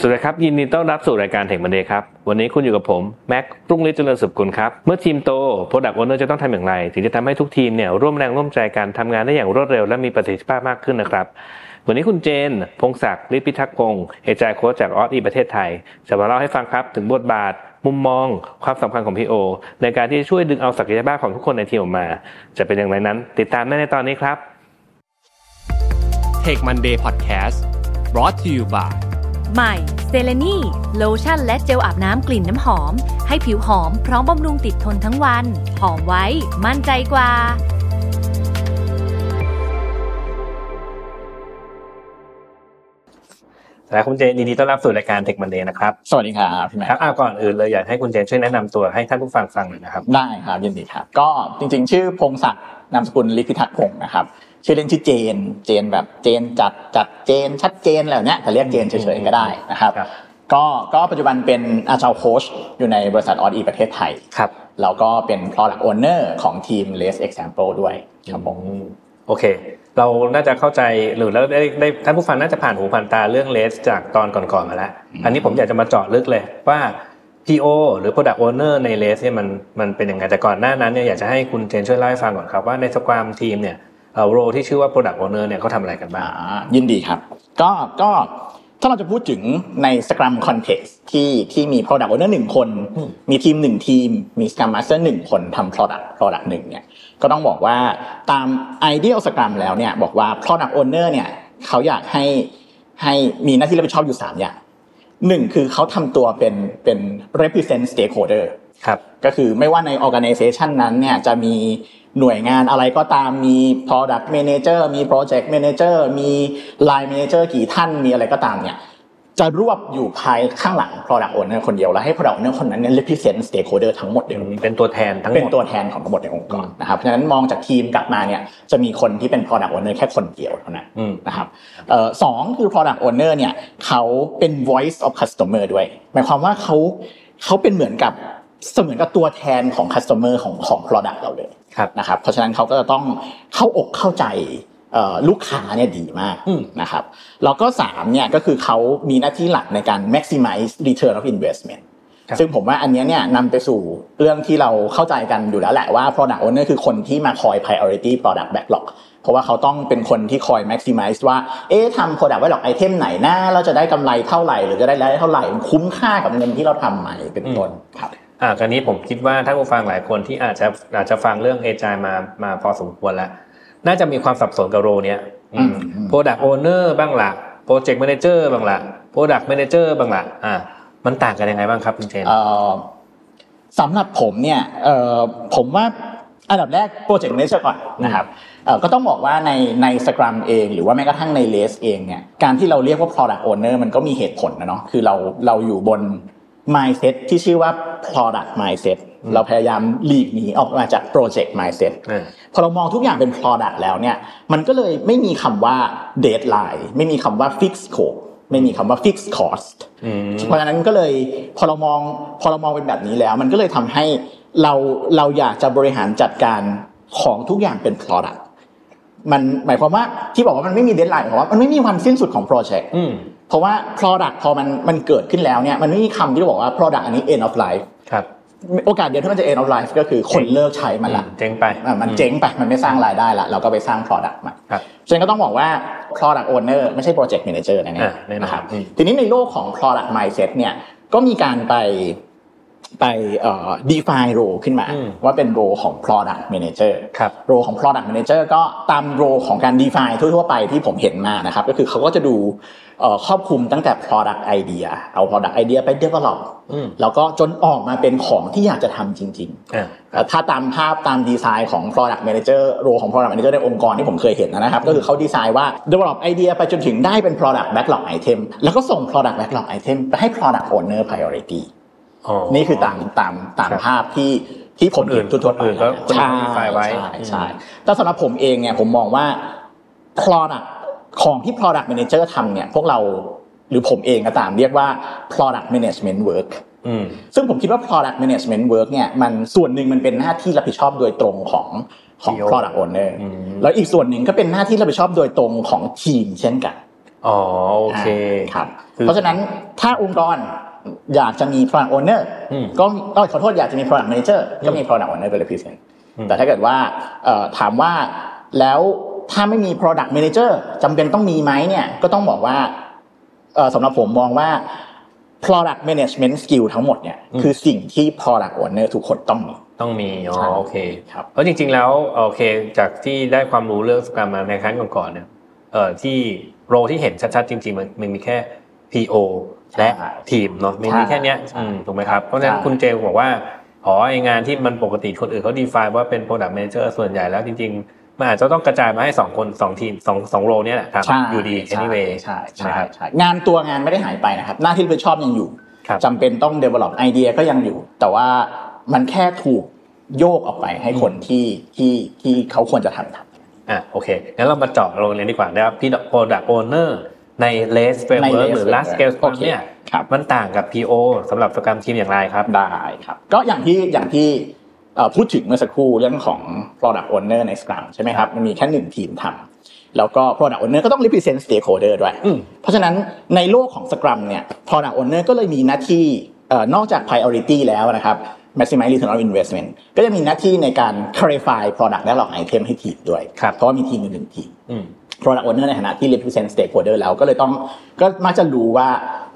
สวัสดีครับ ยินดีต้อนรับสู่รายการเทคมันเดย์ครับ วันนี้คุณอยู่กับผม แม็กรุ่งฤทธิ์เจริญสุขกุลครับ เมื่อทีมโต Product Owner จะต้องทำอย่างไร ถึงจะทำให้ทุกทีมเนี่ยร่วมแรงร่วมใจกันทำงานได้อย่างรวดเร็วและมีประสิทธิภาพมากขึ้นนะครับ วันนี้คุณเจน พงศักดิ์ฤทธิพิทักษ์พงศ์เอจายโค้ชจากออสอีประเทศไทย จะมาเล่าให้ฟังครับถึงบทบาท มุมมอง ความสำคัญของพีโอในการที่จะช่วยดึงเอาศักยภาพของทุกคนในทีมออกมา จะเป็นอย่างไรนั้น ติดตามได้ในตอนนี้ครับ Tech Monday Podcast brought to you by ใหม่เซเลนีโลชั่นและเจลอาบน้ำกลิ่นน้ำหอม ให้ผิวหอมพร้อมบำรุงติดทนทั้งวัน หอมไว้มั่นใจกว่า และคุณเจนยินดีต้อนรับสู่รายการ Tech Monday นะครับสวัสดีครับพี่แม็กครับอ่าก่อนอื่นเลยอยากให้คุณเจนช่วยแนะนำตัวให้ท่านผู้ฟังฟังหน่อยนะครับ ได้ครับยินดีครับ ก็จริงๆ ชื่อพงศักดิ์นามสกุลลิขิทักษ์พงศ์นะครับ ชื่อเล่นชื่อเจน เจนแบบเจนจัดจัดเจนชัดเจนอะไรแบบเนี้ยแต่เรียกเจนเฉยๆก็ได้นะครับครับ ก็ก็ปัจจุบันเป็นอาจารย์โค้ชอยู่ในบริษัทออดีประเทศไทยครับแล้วก็เป็น product owner ของทีม Less Example ด้วยครับผมโอเค เราน่าจะเข้าใจหรือแล้วได้ได้ท่านผู้ฟังน่าจะผ่านหูผ่านตาเรื่องเลสจากตอนก่อนๆมาแล้ว อันนี้ผมอยากจะมาเจาะลึกเลยว่า PO หรือ Product Owner ในเลสเนี่ยมันมันเป็นยังไงแต่ก่อนหน้านั้นเนี่ยอยากจะให้คุณเจนช่วยเล่าให้ฟังก่อนครับว่าในสความทีมเนี่ยเอ่อ โรที่ชื่อว่า Product Owner เนี่ยเขาทำอะไรกันบ้างอ่ายินดีครับ ก็ก็ถ้าเราจะพูดถึงใน Scrum Context ที่ที่มี Product Owner หนึ่งคน มีทีมหนึ่งทีม มี Scrum Master หนึ่งคนทำ Product Product หนึ่งเนี่ยก็ต้องบอกว่าตาม Ideal Scrum แล้วเนี่ยบอกว่า Product Owner เนี่ยเขาอยากให้ให้มีหน้าที่รับผิดชอบอยู่ 3 อย่าง หนึ่งคือเขาทำตัวเป็นเป็น represent stakeholder ครับก็คือไม่ว่าใน organization นั้นเนี่ยจะมีหน่วยงานอะไรก็ตามมี product manager มี project manager มี line manager กี่ท่านมีอะไรก็ตามเนี่ย จะรวบอยู่ภายข้างหลัง product owner คนเดียวแล้วให้ product owner คนนั้นเนี่ย represent stakeholder ทั้งหมดเลยเป็นตัวแทนทั้งหเป็นมดตัวแทนของทั้งหมดในองค์กรนะครับเพราะฉะนั้นมองจากทีมกลับมาเนี่ยจะมีคนที่เป็น product owner แค่คนเดียวเท่านั้นอืมนะครับเอ่อสองคือ product owner เนี่ยเขาเป็น voice of customer ด้วย หมายความว่าเขาเขาเป็นเหมือนกับเสมือนกับตัวแทนของ customer ของของ product เราเลยครับนะครับเพราะฉะนั้นเขาก็จะต้องเข้าอกเข้าใจเอ่อ ลูกค้าเนี่ยดีมากอืมนะครับแล้วก็สามเนี่ยก็คือเขามีหน้าที่หลักในการ maximize return of investment ครับซึ่งผมว่าอันเนี้ยเนี่ยนำไปสู่เรื่องที่เราเข้าใจกันอยู่แล้วแหละว่า product owner คือคนที่มาคอย priority product backlog เพราะว่าเขาต้องเป็นคนที่คอย maximize ว่า เอ๊ะทำ product backlog item ไหนนะเราจะได้กำไรเท่าไหร่ หรือจะได้รายได้เท่าไหร่มันคุ้มค่ากับเงินที่เราทำไหมเป็นต้นครับอ่าการนี้ผมคิดว่าท่านผู้ฟังหลายคนที่อาจจะอาจจะฟังเรื่องเอจายมามาพอสมควรแล้ว น่าจะมีความสับสนกับโรเนี้ยอืมอืม Product Owner บ้างละโปรเจกต์ Manager บ้างละ Product Manager บ้างละอ่ามันต่างกันยังไงบ้างครับคุณเจนเอ่อสำหรับผมเนี่ยเอ่อผมว่าอันดับแรกโปรเจกต์ a ม a เจอร์ก่อนนะครับเอ่อก็ต้องบอกว่าในในสครัมเองหรือว่าแม้กระทั่งในเลสเองเนี่ยการที่เราเรียกว่า product owner มันก็มีเหตุผลนะเนาะคือเราเราอยู่บน mindset ที่ชื่อว่า product mindset เราพยายามหลีกหนีออกมาจาก project mindset อ่าพอเรามองทุกอย่างเป็น product แล้วเนี่ย มันก็เลยไม่มีคำว่า deadline ไม่มีคำว่า fixed scope ไม่มีคำว่า fixed cost อืมเพราะฉะนั้นก็เลยพอเรามองพอเรามองเป็นแบบนี้แล้ว มันก็เลยทำให้เราเราอยากจะบริหารจัดการของทุกอย่างเป็น product มันหมายความว่าที่บอกว่ามันไม่มี deadline เพราะว่ามันไม่มีวันสิ้นสุดของ project อืมเพราะว่า product พอมันมันเกิดขึ้นแล้วเนี่ยมันไม่มีคำที่จะบอกว่า product อันนี้ end of life ครับโอกาสเดียวที่มันจะ end of life ก็คือคนเลิกใช้มันละเจ๊งไปอะมันเจ๊งไปมันไม่สร้างรายได้ละเราก็ไปสร้าง product มาครับฉะนั้นก็ต้องบอกว่า product owner ไม่ใช่ project manager แน่อะแน่นอนๆนะครับอืมทีนี้ในโลกของ product mindset เนี่ยก็มีการไป ไปเอ่อ define role ขึ้นมาอืมว่าเป็น role ของ product manager ครับโรของ product manager ก็ตามโรของการ define ทั่วๆไปที่ผมเห็นมานะครับ ก็คือเขาก็จะดูเอ่อครอบคลุมตั้งแต่ product idea เอา product idea ไป develop อืมแล้วก็จนออกมาเป็นของที่อยากจะทำจริงๆอ่าเอ่อถ้าตามภาพตามดีไซน์ของ product manager โรของ product manager ในองค์กรที่ผมเคยเห็นนะครับ ก็คือเขาดีไซน์ว่า develop ไอเดียไปจนถึงได้เป็น product backlog item แล้วก็ส่ง product backlog item ไปให้ product owner priority อ๋อ นี่คือตามตามตามครับภาพที่ที่ผมคนอื่นเห็ทั่วๆไปคนอื่นก็คนอื่นใช่ก็ define ไว้ใช่ใช่แต่สำหรับผมเองเนี่ยผมมองว่า product ของที่ product manager ทำเนี่ยพวกเราหรือผมเองก็ตามเรียกว่า product management work อืมซึ่งผมคิดว่า product management work เนี่ยมันส่วนหนึ่งมันเป็นหน้าที่รับผิดชอบโดยตรงของของ PO product owner อืมแล้วอีกส่วนหนึ่งก็เป็นหน้าที่รับผิดชอบโดยตรงของทีมเช่นกันอ๋อโอเคครับคือเพราะฉะนั้นถ้าองค์กร อยากจะมี product owner อืมก็ก็ขอโทษอยากจะมี product manager ก็มี product owner ไป represent อืมแต่ถ้าเกิดว่าเอ่อถามว่าแล้วถ้าไม่มี product manager จำเป็นต้องมีไหมเนี่ยก็ต้องบอกว่าเอ่อสำหรับผมมองว่า product management skill ทั้งหมดเนี่ยคือสิ่งที่ product owner ทุกคนต้องมีต้องมีอ๋อใช่โอเคครับเพราะจริง ๆ แล้วโอเค จากที่ได้ความรู้เรื่องสกรรมมาในครั้งก่อนๆเนี่ยเอ่อที่โรที่เห็นชัดๆ จริง ๆ มันมันมีแค่ PO และใช่ทีมเนาะมีใช่มีแค่เนี้ยใช่อืมถูกไหมครับ เพราะฉะนั้นใช่คุณเจบอกว่าอ๋อไองานที่มันปกติคนอื่นเขา define ว่าเป็น product manager ส่วนใหญ่แล้วจริงๆ มันอาจจะต้องกระจายมาให้สองคนสองทีมสองสองโรเนี่ยแหละครับใช่อยู่ดีใช่ anyway ใช่ใช่ไหมใช่ครับใช่งานตัวงานไม่ได้หายไปนะครับ หน้าที่รับผิดชอบยังอยู่ครับจำเป็นต้อง develop ไอเดียก็ยังอยู่ แต่ว่ามันแค่ถูกโยกออกไปให้คนที่ที่ที่เขาควรจะทำทำอะโอเคงั้นเรามาเจาะลงเลยดีกว่านะครับพี่ product owner ใน less framework Less หรือ large scale framework scrum เนี่ยโอเคครับมันต่างกับ PO สำหรับสกรรมทีมอย่างไรครับ ได้ครับ ก็อย่างที่อย่างที่เอ่อพูดถึงเมื่อสักครู่เรื่องของ product owner ใน Scrum ใช่ไหมครับ มันมีแค่หนึ่งทีมทำแล้วก็ product owner ก็ต้อง represent stakeholder ด้วยอืมเพราะฉะนั้นในโลกของ Scrum เนี่ย product owner ก็เลยมีหน้าที่เอ่อนอกจาก priority แล้วนะครับ maximize return on investment ก็จะมีหน้าที่ในการ clarify product และหลอก item ให้ทีมด้วยครับเพราะว่ามีทีมอยู่หนึ่งทีมอืม product owner ในฐานะที่ represent stakeholder แล้วก็เลยต้องก็มักจะรู้ว่า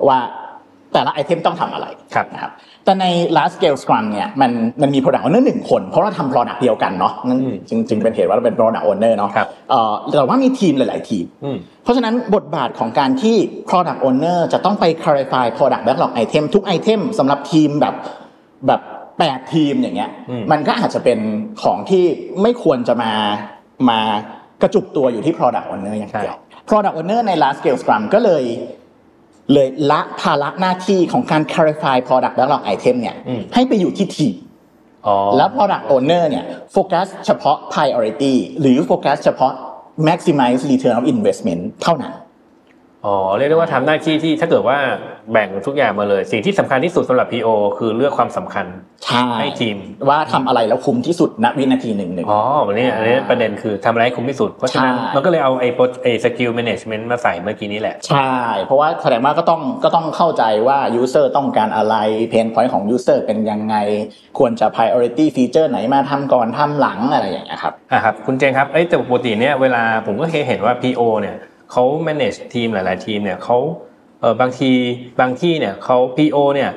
ว่าแต่ละไอเทมต้องทำอะไรครับนะครับแต่ใน large scale scrum เนี่ยมันมันมี product owner หนึ่งคน เพราะเราทำ product เดียวกันเนาะนั่นอืมจึงจึงเป็นเหตุว่าเราเป็น product owner เนาะครับเอ่อแต่ว่ามีทีมหลาย ๆ ทีมอืมเพราะฉะนั้นบทบาทของการที่ product owner จะต้องไป clarify product backlog item ทุกไอเทมสำหรับทีมแบบแบบแปดทีมอย่างเงี้ยอืมมันก็อาจจะเป็นของที่ไม่ควรจะมามา กระจุกตัวอยู่ที่ product owner อย่างเดียว product owner ใน large scale scrum ก็เลยเลยละภาระหน้าที่ของการ clarify product backlog item เนี่ยอืมให้ไปอยู่ที่ทีมอ๋อแล้ว product owner เนี่ยโฟกัสเฉพาะ priority หรือโฟกัสเฉพาะ maximize return of investment เท่านั้น อ๋อเรียกได้ว่าทำหน้าที่ที่ถ้าเกิดว่าแบ่งทุกอย่างมาเลย สิ่งที่สำคัญที่สุดสำหรับ PO คือเลือกความสำคัญใช่ให้ทีม ว่าทำอะไรแล้วคุ้มที่สุดณวินาทีหนึ่งหนึ่งอ๋อวันนี้อันนี้ประเด็นคือทำอะไรให้คุ้มที่สุด เพราะฉะนั้นใช่มันก็เลยเอาไอ้ pro- ไอ้ skill management มาใส่เมื่อกี้นี้แหละ ใช่ เพราะว่าแสดงว่าก็ต้องก็ต้องเข้าใจว่า user ต้องการอะไร pain point ของ user เป็นยังไง ควรจะ priority feature ไหนมาทำก่อนทำหลังอะไรอย่างเงี้ยครับอะครับคุณเจงครับเอ้ยแต่ปกติเนี่ยเวลาผมก็เคยเห็นว่า PO เนี่ย เขา manage ทีมหลาย ๆ ทีมเนี่ยเขาเออบางทีบางที่เนี่ยเขา PO เนี่ย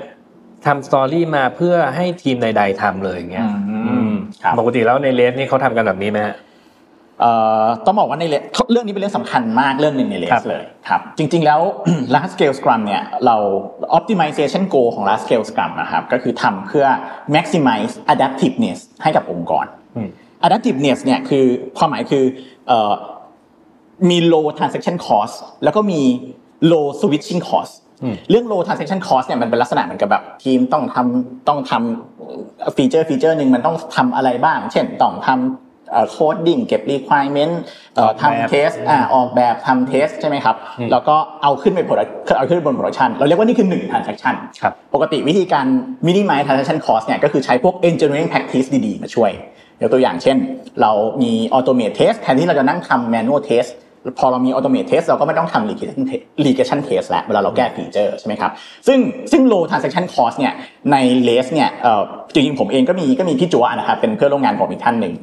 ทำสตอรี่มาเพื่อให้ทีมใด ๆทำเลยอย่างเงี้ยอืมอืมครับปกติแล้วในเลสนี่เขาทำกันแบบนี้ไหมฮะเอ่อต้องบอกว่าในเลสเรื่องนี้เป็นเรื่องสำคัญมากเรื่องหนึ่งในเลครัสบเลยครับจริงๆแล้ว large scale scrum เนี่ยเรา optimization goal ของ large scale scrum นะครับก็คือทำเพื่อ maximize adaptiveness ให้กับองค์กรอืม adaptiveness เนี่ยคือความหมายคือเอ่อ มี low transaction cost แล้วก็มี low switching cost อืมเรื่อง low transaction cost เนี่ยมันเป็นลักษณะเหมือนกับแบบทีมต้องทำต้องทำ feature feature หนึ่งมันต้องทำอะไรบ้าง เช่นต้องทำ coding เก็บ requirement เอ่อออกแบบทำเทสอ่าออกแบบทำเทสใช่ไหมครับอืมแล้วก็เอาขึ้นไป product เอาขึ้นไปบน production เราเรียกว่านี่คือหนึ่ง transaction ครับปกติวิธีการ minimize transaction cost เนี่ยก็คือใช้พวก engineering practice ดีๆ มาช่วย ยกตัวอย่างเช่น เรามี automate test แทนที่เราจะนั่งทำ manual test พอเรามี automate test เราก็ไม่ต้องทำ regression test regression test แล้วเวลาเราแก้ฟีเจอร์ใช่ไหมครับซึ่งซึ่ง low transaction cost เนี่ยใน less เนี่ยเอ่อจริงๆผมเองก็มีก็มีพี่จัวนะครับเป็นเพื่อนร่วมงานผมอีกท่านหนึ่ง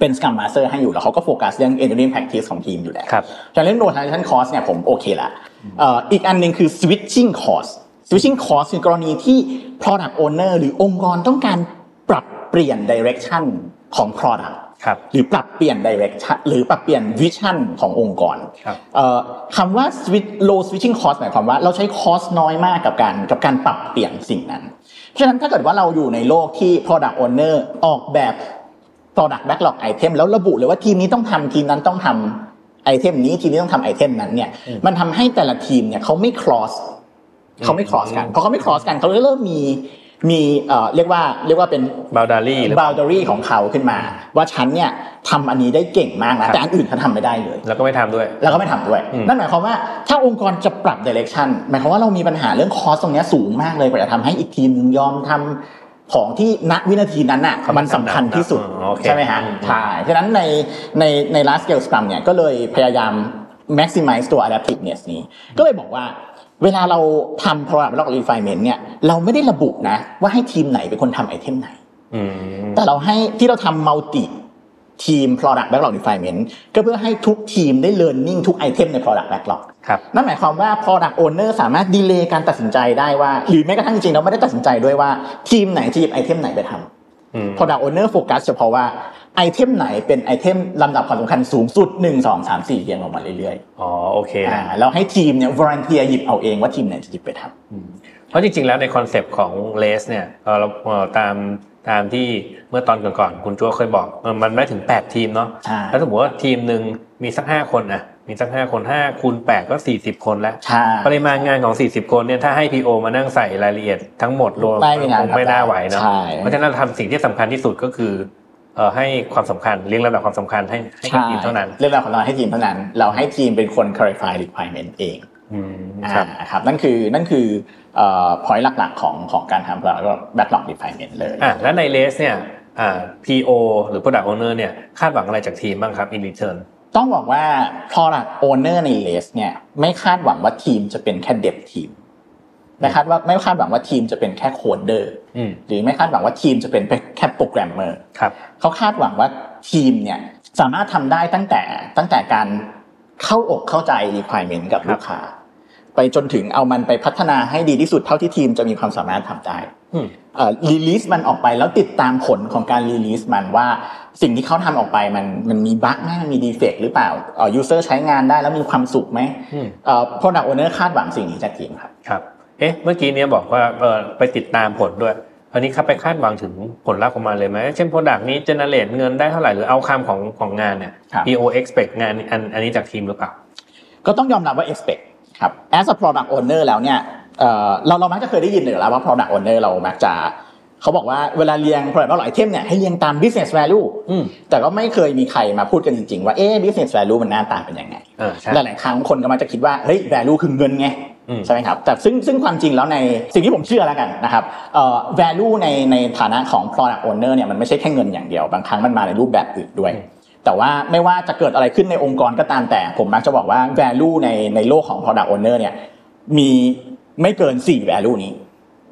เป็น Scrum Master ให้อยู่แล้วเขาก็โฟกัสเรื่อง engineering practice ของทีมอยู่แล้วครับฉะนั้นเรื่อง low transaction cost เนี่ยผมโอเคละเอ่ออีกอันหนึ่งคือ switching cost switching cost คือกรณีที่ product owner หรือองค์กรต้องการปรับเปลี่ยน direction ของ product ครับหรือปรับเปลี่ยน direction หรือปรับเปลี่ยน vision ขององค์กรครับเอ่อคำว่า switch low switching cost หมายความว่าเราใช้ cost น้อยมากกับการกับการปรับเปลี่ยนสิ่งนั้น เพราะฉะนั้นถ้าเกิดว่าเราอยู่ในโลกที่ product owner ออกแบบ product backlog item แล้วระบุเลยว่าทีมนี้ต้องทำทีมนั้นต้องทำ item นี้ทีมนี้ต้องทำ item นั้นเนี่ยมันทำให้แต่ละทีมเนี่ยเขาไม่ cross เขาไม่ cross กันพอเขาไม่ cross กันเขาก็เริ่มมี มีเอ่อเรียกว่าเรียกว่าเป็น boundary หรือเปล่า boundary ของเขาขึ้นมา ว่าฉันเนี่ยทำอันนี้ได้เก่งมากนะครับแต่อันอื่นเขาทำไม่ได้เลย แล้วก็ไม่ทำด้วย แล้วก็ไม่ทำด้วยอืมนั่นหมายความว่าถ้าองค์กรจะปรับ direction หมายความว่าเรามีปัญหาเรื่อง cost ตรงเนี้ยสูงมากเลยกว่าจะทำให้อีกทีมหนึ่งยอมทำของที่ณวินาทีนั้นน่ะเขาไม่มันสำคัญที่สุดอ๋อโอเคใช่ไหมฮะอืมใช่ฉะนั้นในในใน large scale scrum เนี่ยก็เลยพยายาม maximize ตัว adaptiveness นี้ก็เลยบอกว่า เวลาเราทำ product backlog refinement เนี่ยเราไม่ได้ระบุนะ ว่าให้ทีมไหนเป็นคนทำ item ไหนอืมแต่เราให้ที่เราทำ multi team product backlog refinement ก็เพื่อให้ทุกทีมได้ learning ทุก item ใน product backlog ครับนั่นหมายความว่า product owner สามารถ delay การตัดสินใจได้ว่า หรือแม้กระทั่งจริงๆเราไม่ได้ตัดสินใจด้วยว่าทีมไหนจะหยิบ item ไหนไปทำอืม product owner โฟกัสเฉพาะว่า item ไหนเป็น item ลำดับความสำคัญสูงสุด 1 2 3 4เรียงลงมาเรื่อยอ๋อโอเคๆนะอ่าแล้วให้ทีมเนี่ย volunteer หยิบเอาเองว่าทีมไหนจะหยิบไปทำเพราะจริงๆแล้วในคอนเซปต์ของ LeSS เนี่ยเอ่อเราเอ่อตามตามที่เมื่อตอนก่อนๆคุณจัวเคยบอกเออมันไม่ถึง 8 ทีมเนาะใช่แล้วสมมติว่าทีมหนึ่งมีสัก 5 คนนะมีสัก 5 คน 5คูณ8ก็ 40 คนแล้วใช่ปริมาณงานของ 40 คนเนี่ยถ้าให้ PO มานั่งใส่รายละเอียดทั้งหมดรวมไม่มีทางคงไม่น่าไหวเนาะใช่เพราะฉะนั้นเราทำสิ่งที่สำคัญที่สุดก็คือเอ่อ ให้ความสำคัญเรียงลำดับความสำคัญให้ให้กับทีมเท่านั้นเรื่องราวของเราให้ทีมเท่านั้น เราให้ทีมเป็นคน clarify requirement เองอืมอ่าครับครับนั่นคือนั่นคือเอ่อ point หลักๆของของการทำแล้วก็ backlog refinement เลยอะแล้วในเลสเนี่ยอ่า PO หรือ Product Owner เนี่ยคาดหวังอะไรจากทีมบ้างครับ in return ต้องบอกว่า product owner ใน list เนี่ยไม่คาดหวังว่าทีมจะเป็นแค่ dev ทีมไม่คาดว่าไม่คาดหวังว่าทีมจะเป็นแค่ coder อืม หรือไม่คาดหวังว่าทีมจะเป็นแค่โปรแกรมเมอร์ครับเขาคาดหวังว่าทีมเนี่ยสามารถทำได้ตั้งแต่ตั้งแต่การเข้าอกเข้าใจ requirement กับลูกค้า ไปจนถึงเอามันไปพัฒนาให้ดีที่สุดเท่าที่ทีมจะมีความสามารถทำได้อืม release มันออกไปแล้วติดตามผลของการ release มันว่าสิ่งที่เขาทำออกไปมันมันมี bug ไหมมันมี defect หรือเปล่าเอ่อ user ใช้งานได้แล้วมีความสุขไหมอืมเอ่อ product owner คาดหวังสิ่งนี้จากทีมครับครับ เอ๊ะ เมื่อกี้เนี่ยบอกว่าเออไปติดตามผลด้วย อันนี้ครับไปคาดหวังถึงผลลัพธ์ของมันเลยไหมเช่น Product นี้ generate เงินได้เท่าไหร่หรือเอาคำของของงานเนี่ยครับ PO expect งานอันอันนี้จากทีมหรือเปล่า ก็ต้องยอมรับว่า expect ครับ as a product owner แล้วเนี่ยเอ่อเราเรามักจะเคยได้ยินอยู่แล้วว่า product owner เรามักจะเขาบอกว่าเวลาเรียง product value item เนี่ยให้เรียงตาม business value อืมแต่ก็ไม่เคยมีใครมาพูดกันจริงๆ ว่าเอ๊ะ business value มันหน้าตาเป็นยังไงเออใช่หลายๆครั้งคนก็มักจะคิดว่าเฮ้ย value คือเงินไงอืม ใช่ไหมครับแต่ซึ่งซึ่งความจริงแล้วในสิ่งที่ผมเชื่อแล้วกันนะครับเอ่อ value ในในฐานะของ product owner เนี่ยมันไม่ใช่แค่เงินอย่างเดียว บางครั้งมันมาในรูปแบบอื่นด้วย แต่ว่าไม่ว่าจะเกิดอะไรขึ้นในองค์กรก็ตามแต่ ผมมักจะบอกว่า value ในในโลกของ product owner เนี่ยมีไม่เกิน 4 value นี้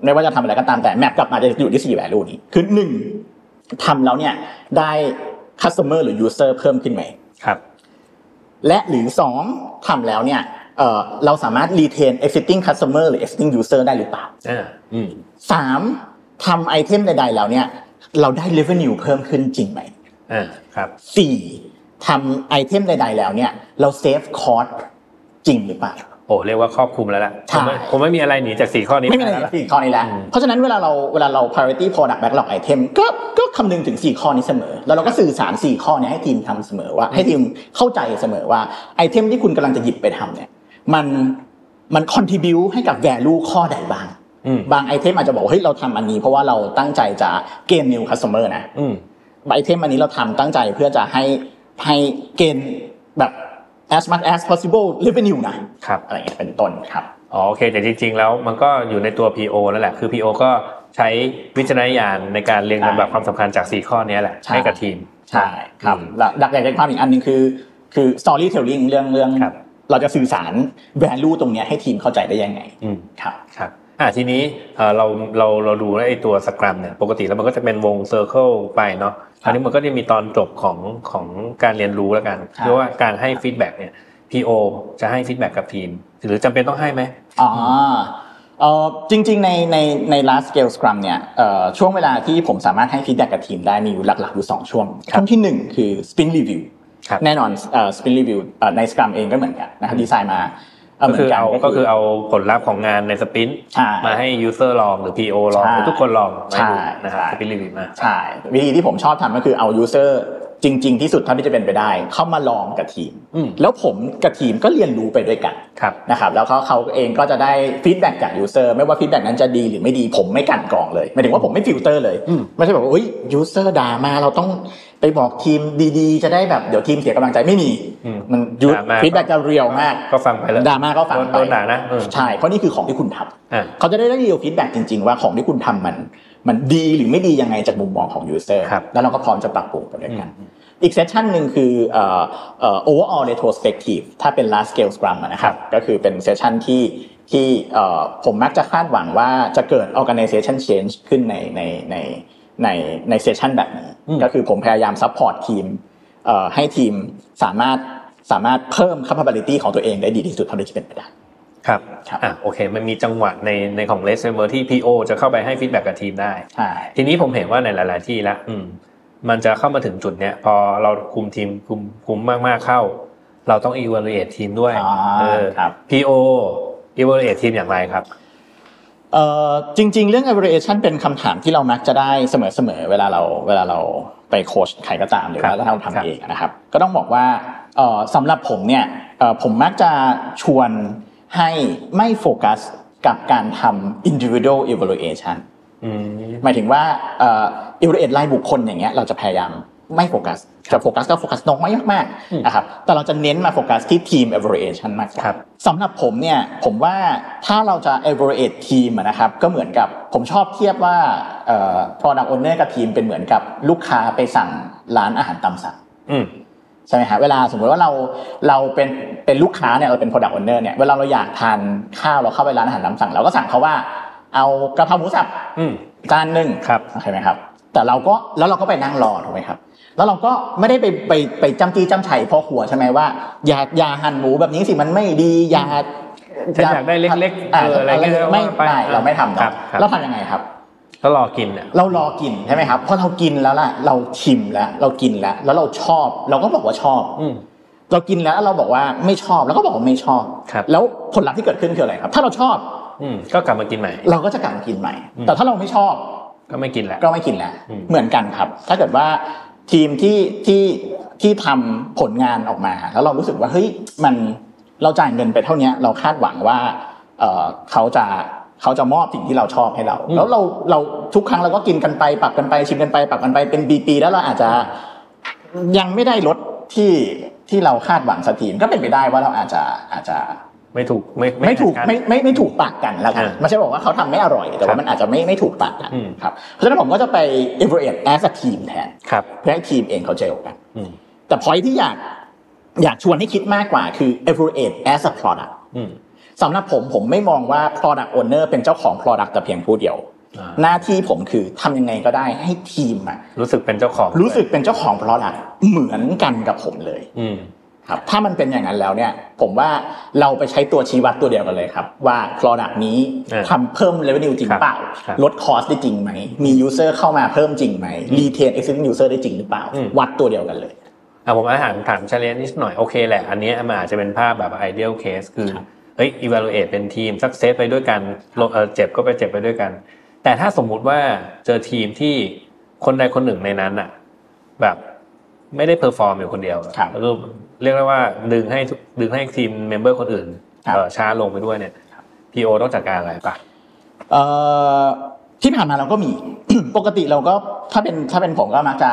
ไม่ว่าจะทำอะไรก็ตามแต่แมปกลับมาจะอยู่ที่ 4 value นี้คือหนึ่งทำแล้วเนี่ยได้ customer หรือ user เพิ่มขึ้นไหมครับ และหรือสองทำแล้วเนี่ย เอ่อเราสามารถ retain existing customer หรือ existing user ได้หรือเปล่าอ่าอืมสามทำไอเทมใดๆแล้วเนี่ย เราได้ revenue เพิ่มขึ้นจริงไหมอ่าครับสี่ทำไอเทมใดๆแล้วเนี่ย เรา save cost จริงหรือเปล่าโอ้เรียกว่าครอบคลุมแล้วล่ะใช่ผมไม่ผมไม่มีอะไรหนีจากสี่ข้อนี้ไม่มีอะไรแล้วในสี่ข้อนี้แล้วอืมเพราะฉะนั้นเวลาเราเวลาเรา priority product backlog item ก็ก็คำนึงถึง4ข้อนี้เสมอ แล้วเราก็สื่อสาร4ข้อเนี้ให้ทีมทำเสมอว่า ให้ทีมเข้าใจเสมอว่า item ที่คุณกำลังจะหยิบไปทำเนี่ย มันมัน contribute ให้กับ value ข้อใดบ้างอืมบาง item อาจจะบอกว่าเฮ้ยเราทำอันนี้เพราะว่าเราตั้งใจจะเกณฑ์ new customer นะอืม item อันนี้เราทำตั้งใจเพื่อจะให้ให้ gain แบบ as much as possible revenue นะครับอะไรเงี้ยเป็นต้นครับอ๋อโอเคแต่จริง ๆ แล้วมันก็อยู่ในตัว PO นั่นแหละคือ PO ก็ใช้วิจารณญาณในการเรียงลำดับความสำคัญจาก 4 ข้อนี้แหละใช่ให้กับทีม ใช่ครับอืมแล้วหลักใหญ่ใจความอีกอันหนึ่งคือคือ storytelling เรื่องเรื่องครับ เราจะสื่อสาร value ตรงเนี้ยให้ทีมเข้าใจได้ยังไงอืมครับครับอ่าทีนี้เอ่อเราเราเราดูแล้วไอ้ตัว scrum เนี่ยปกติแล้วมันก็จะเป็นวง circle ไปเนาะคราวนี้มันก็จะมีตอนจบของของการเรียนรู้แล้วกันครับคือว่าการให้ feedback เนี่ย PO จะให้ feedback กับทีม หรือจำเป็นต้องให้ไหมอ๋อเอ่อจริงๆในในใน Large Scale Scrum เนี่ยเอ่อช่วงเวลาที่ผมสามารถให้ feedback กับทีมได้มีอยู่หลักๆอยู่สองช่วงครับช่วงที่หนึ่งคือ sprint review ครับ แน่นอนเอ่อ sprint review เอ่อใน scrum เองก็เหมือนกันนะครับดีไซน์มาเอ่อก็เหมือคือนกันเอาก็คือเอาผลลัพธ์ของงานใน sprint ใช่มาให้ user ลองหรือ PO ลองใช่หรือทุกคนลองมาใช่ดูนะครับใช่ sprint review มาใช่วิธีที่ผมชอบทำก็คือเอา user จริง ๆ ที่สุดเท่าที่จะเป็นไปได้ เข้ามาลองกับทีมอืมแล้วผมกับทีมก็เรียนรู้ไปด้วยกันครับนะครับแล้วเขาเขาเองก็จะได้ feedback จาก user ไม่ว่า feedback นั้นจะดีหรือไม่ดีผมไม่กลั่นกรองเลยหมายถึงว่าผมไม่ฟิลเตอร์เลยอืมไม่ใช่แบบว่าเฮ้ยuser ด่ามาเราต้องไปบอกทีมดีๆ จะได้แบบเดี๋ยวทีมเสียกำลังใจไม่มีอืมมัน user ด่ามา feedback จะ real มากก็ฟังไปแล้วด่ามาก็ฟังโดนไปโดนด่านะเออใช่เพราะนี่คือของที่คุณทำอ่าเขาจะได้ได้ real feedback จริง ๆ ว่าของที่คุณทำมัน มันดีหรือไม่ดียังไงจากมุมมองของ user ครับแล้วเราก็พร้อมจะปรับปรุงไปด้วยกันอีก session หนึ่งคือเอ่อเอ่อ overall retrospective ถ้าเป็น Large Scale Scrum อะนะครับก็คือเป็น session ที่ที่เอ่อผมมักจะคาดหวังว่าจะเกิด organization change ขึ้นในในในในใน session แบบนี้ ก็คือผมพยายาม support ทีมเอ่อให้ทีมสามารถสามารถเพิ่ม capability ของตัวเองได้ดีที่สุดเท่าที่จะเป็นไปได้ ครับครับอะโอเค มันมีจังหวะในในของ LeSS Framework ที่ PO จะเข้าไปให้ feedback กับทีมได้ใช่ทีนี้ผมเห็นว่าในหลาย ๆ ที่ละอืมมันจะเข้ามาถึงจุดเนี้ยพอเราคุมทีมคุมคุมมาก ๆ เข้า เราต้อง evaluate ทีมด้วยอ่าเออครับ PO evaluate ทีมอย่างไรครับเอ่อจริง ๆ เรื่อง evaluation เป็นคำถามที่เรามักจะได้เสมอๆเวลาเราเวลาเราไปโค้ชใครก็ตามหรือครับว่าถ้าเราครับทำเองนะครับ ก็ต้องบอกว่าเอ่อสำหรับผมเนี่ยเอ่อผมมักจะชวน ให้ไม่โฟกัสกับการทำ individual evaluation อืมหมายถึงว่าเอ่อ evaluate รายบุคคลอย่างเงี้ยเราจะพยายามไม่โฟกัส จะโฟกัสก็โฟกัสน้อยมากๆนะครับ แต่เราจะเน้นมาโฟกัสที่ทีม evaluation มากกว่าครับสำหรับผมเนี่ยผมว่าถ้าเราจะ evaluate ทีมอะนะครับก็เหมือนกับผมชอบเทียบว่าเอ่อ product owner กับทีมเป็นเหมือนกับลูกค้าไปสั่งร้านอาหารตามสั่งอืม ใช่ไหมฮะเวลาสมมติว่าเราเราเป็นเป็นลูกค้าเนี่ยเราเป็น product owner เนี่ยเวลาเราอยากทานข้าวเราเข้าไปร้านอาหารตามสั่งเราก็สั่งเขาว่าเอากระเพราหมูสับอืมจานหนึ่งครับโอเคไหมครับ แต่เราก็แล้วเราก็ไปนั่งรอถูกไหมครับแล้วเราก็ไม่ได้ไปไปไปจำจี้จำชัยพอหัวใช่ไหมว่า อย่าอย่าหั่นหมูแบบนี้สิมันไม่ดีอย่าฉันอยากได้เล็กๆอ่าเอออะไรเงี้ยไม่ว่าไปไม่เราไม่ทำครัเนาะบครับเราทำยังไงครับ ก็รอกินเนี่ยเรารอกินใช่ไหมครับพอเรากินแล้วล่ะเราชิมแล้ว เรากินแล้ว แล้วเราชอบ เราก็บอกว่าชอบอืมเรากินแล้วเราบอกว่าไม่ชอบแล้วก็บอกว่าไม่ชอบครับแล้วผลลัพธ์ที่เกิดขึ้นคืออะไรครับ ถ้าเราชอบอืมก็กลับมากินใหม่ เราก็จะกลับมากินใหม่อืมแต่ถ้าเราไม่ชอบ ก็ไม่กินแหละก็ไม่กินแล้วอืมเหมือนกันครับ ถ้าเกิดว่าทีมที่ที่ที่ทำผลงานออกมา แล้วเรารู้สึกว่าเฮ้ยมันเราจ่ายเงินไปเท่านี้เราคาดหวังว่าเออเขาจะ เขาจะมอบสิ่งที่เราชอบให้เรา แล้วเราเราทุกครั้งเราก็กินกันไปปรับกันไปชิมกันไปปรับกันไปเป็นปีๆแล้วเราอาจจะยังไม่ได้รสที่ที่เราคาดหวังสักทีก็เป็นไปได้ว่าเราอาจจะอาจจะไม่ถูกไม่ไม่ถูกขัดนไม่ไม่ไม่ถูกปากกันแล้วกันอ่าไม่ใช่บอกว่าเขาทำไม่อร่อย แต่ครัว่าบมันอาจจะไม่ไม่ถูกปากกันอืมครับเพราะฉะนั้นผมก็จะไป evaluate as a team แทนครับเพื่อให้ทีมเองเขาเจลกันอืมแต่ point ที่อยากอยากชวนให้คิดมากกว่าคือ evaluate as a product อืม สำหรับผมผมไม่มองว่า product owner เป็นเจ้าของ product แต่เพียงผู้เดียวอ่าหน้าที่ผมคือทำยังไงก็ได้ให้ทีมอะรู้สึกเป็นเจ้าของ รู้สึกเป็นเจ้าของ product เหมือนกันกับผมเลยอืมครับถ้ามันเป็นอย่างนั้นแล้วเนี่ยผมว่าเราไปใช้ตัวชี้วัดตัวเดียวกันเลยครับ ว่า Product นี้เออทำเพิ่ม revenue จริงหรือเปล่าครับลด cost ได้จริงไหม มี user เข้ามาเพิ่มจริงไหม retain existing user ได้จริงหรือเปล่าอืมวัดตัวเดียวกันเลยอะผมอาถามถาม challenge นิดหน่อยโอเคแหละ อันเนี้ยมันอาจจะเป็นภาพแบบ ideal case คือครับ เฮ้ย evaluate เป็นทีม success ไปด้วยกันลงเออเจ็บก็ไปเจ็บไปด้วยกัน แต่ถ้าสมมุติว่าเจอทีมที่คนใดคนหนึ่งในนั้นอะแบบไม่ได้ perform อยู่คนเดียวครับแล้วก็เรียกได้ว่าดึงให้ทุกดึงให้ team member คนอื่นครับเออช้าลงไปด้วยเนี่ย PO ต้องจัดการอะไรปะเอ่อที่ผ่านมาเราก็มีปกติเราก็ถ้าเป็นถ้าเป็นผมก็มักจะ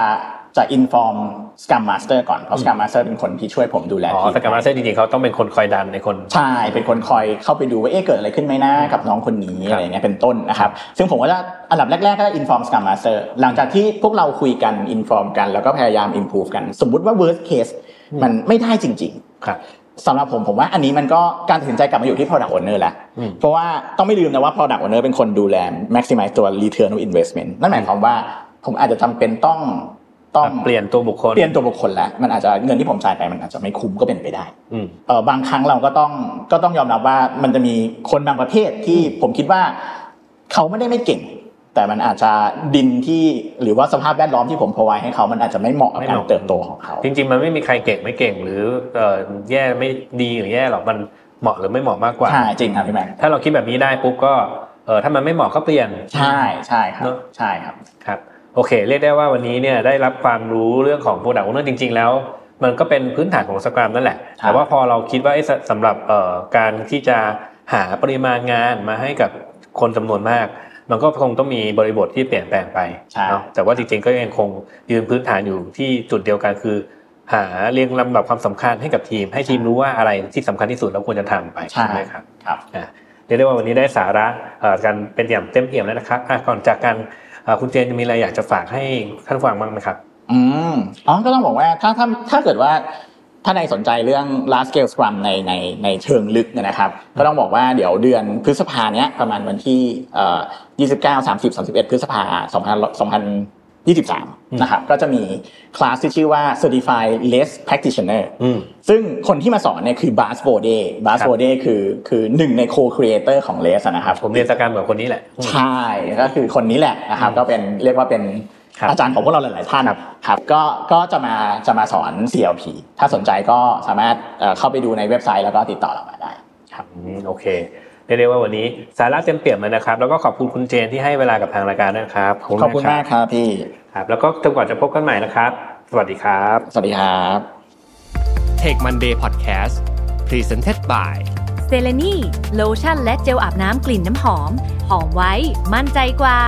จะ inform Scrum Master ก่อนเพราะ Scrum Master เป็นคนที่ช่วยผมดูแลอ๋อทีม Scrum Master จริงๆเขาต้องเป็นคนคอยดันในคนใช่เป็นคนคอยเข้าไปดูว่าเอ๊ะเกิดอะไรขึ้นไหมนะกับน้องคนนี้ครับอะไรเงี้ยเป็นต้นนะครับซึ่งผมก็จะอันดับแรกๆก็จะ inform Scrum Master หลังจากที่พวกเราคุยกัน inform กันแล้วก็พยายาม improve กัน สมมุติว่า worst case มันไม่ได้จริงครับๆสำหรับผมผมว่าอันนี้มันก็การตัดสินใจกลับมาอยู่ที่ product owner แล้วอืมเพราะว่าต้องไม่ลืมนะว่า product owner เป็นคนดูแล maximize ตัว return of investment นั่นหมายความว่าผมอาจจะจำเป็นต้อง ต้องเปลี่ยนตัวบุคคลเปลี่ยนตัวบุคคลแล้วมันอาจจะเงินที่ผมจ่ายไปมันอาจจะไม่คุ้มก็เป็นไปได้อืมเออบางครั้งเราก็ต้องก็ต้องยอมรับว่ามันจะมีคนบางประเภทที่ผมคิดว่า เขาไม่ได้ไม่เก่ง แต่มันอาจจะดินที่หรือว่าสภาพแวดล้อมที่ผมพอไว้ให้เขามันอาจจะไม่เหมาะกับไม่กาเหรมาะเติบโตของเขา จริง ๆ มันไม่มีใครเก่งไม่เก่ง หรือเอ่อแย่ไม่ดีหรือแย่หรอกมันเหมาะหรือไม่เหมาะมากกว่าใช่จริงครับพี่แมนถ้าเราคิดแบบนี้ได้ปุ๊บก็เออถ้ามันไม่เหมาะก็เปลี่ยนใช่ใช่ครับเนอะใช่ครับครับ โอเค เรียกได้ว่าวันนี้เนี่ยได้รับความรู้เรื่องของ Product Owner จริง ๆ แล้ว มันก็เป็นพื้นฐานของสครัมนั่นแหละครับแต่ว่าพอเราคิดว่าเอ๊ะสสำหรับเอ่อการที่จะหาปริมาณงานมาให้กับคนจำนวนมาก มันก็คงต้องมีบริบทที่เปลี่ยนแปลงไปใช่เนาะแต่ว่าจริงๆก็ยังคงยืนพื้นฐานอยู่ที่จุดเดียวกันคือหาเรียงลำดับความสำคัญให้กับทีม ให้ทีมรู้ว่าอะไรที่สำคัญที่สุดแล้วควรจะทำไปใช่ไหมครับครับอะเรียกได้ว่าวันนี้ได้สาระเอ่อกันเป็นอย่างเต็มเปี่ยมแล้วนะครับอะก่อนจากกันเอ่อ คุณเจนจะมีอะไรอยากจะฝากให้ท่านฟังบ้างไหมครับ อืมอ๋อก็ต้องบอกว่าถ้าถ้าถ้าเกิดว่าถ้าในสนใจเรื่อง large scale scrum ในในในเชิงลึกนะครับ ก็ต้องบอกว่าเดี๋ยวเดือนพฤษภาเนี้ยประมาณวันที่เอ่อ29 30 31 พฤษภา 2000 2023 นะครับก็จะมีคลาสที่ชื่อว่า Certified Less Practitioner อืมซึ่งคนที่มาสอนเนี่ยคือ Bas Bode Bas ครับ Bode คือคือหนึ่งใน co-creator ของ Less นะครับผมเรียนสกรรมกับคนนี้แหละ ใช่ก็คือคนนี้แหละนะครับก็เป็นเรียกว่าเป็นครับอาจารย์ของพวกเราหลาย ๆ ท่านครับครับก็ก็จะมาจะมาสอน CLP ถ้าสนใจก็สามารถเอ่อเข้าไปดูในเว็บไซต์แล้วก็ติดต่อเรามาได้ครับอืมโอเค เรียกได้ว่าวันนี้สาระเต็มเปี่ยมเลยนะครับ แล้วก็ขอบคุณคุณเจนที่ให้เวลากับทางรายการด้วยนะครับขอบคุณมากครับพี่ครับแล้วก็จนกว่าจะพบกันใหม่นะครับ สวัสดีครับ สวัสดีครับ Take Monday Podcast Presented by เซเลนีโลชั่นและเจลอาบน้ำกลิ่นน้ำหอม หอมไว้ มั่นใจกว่า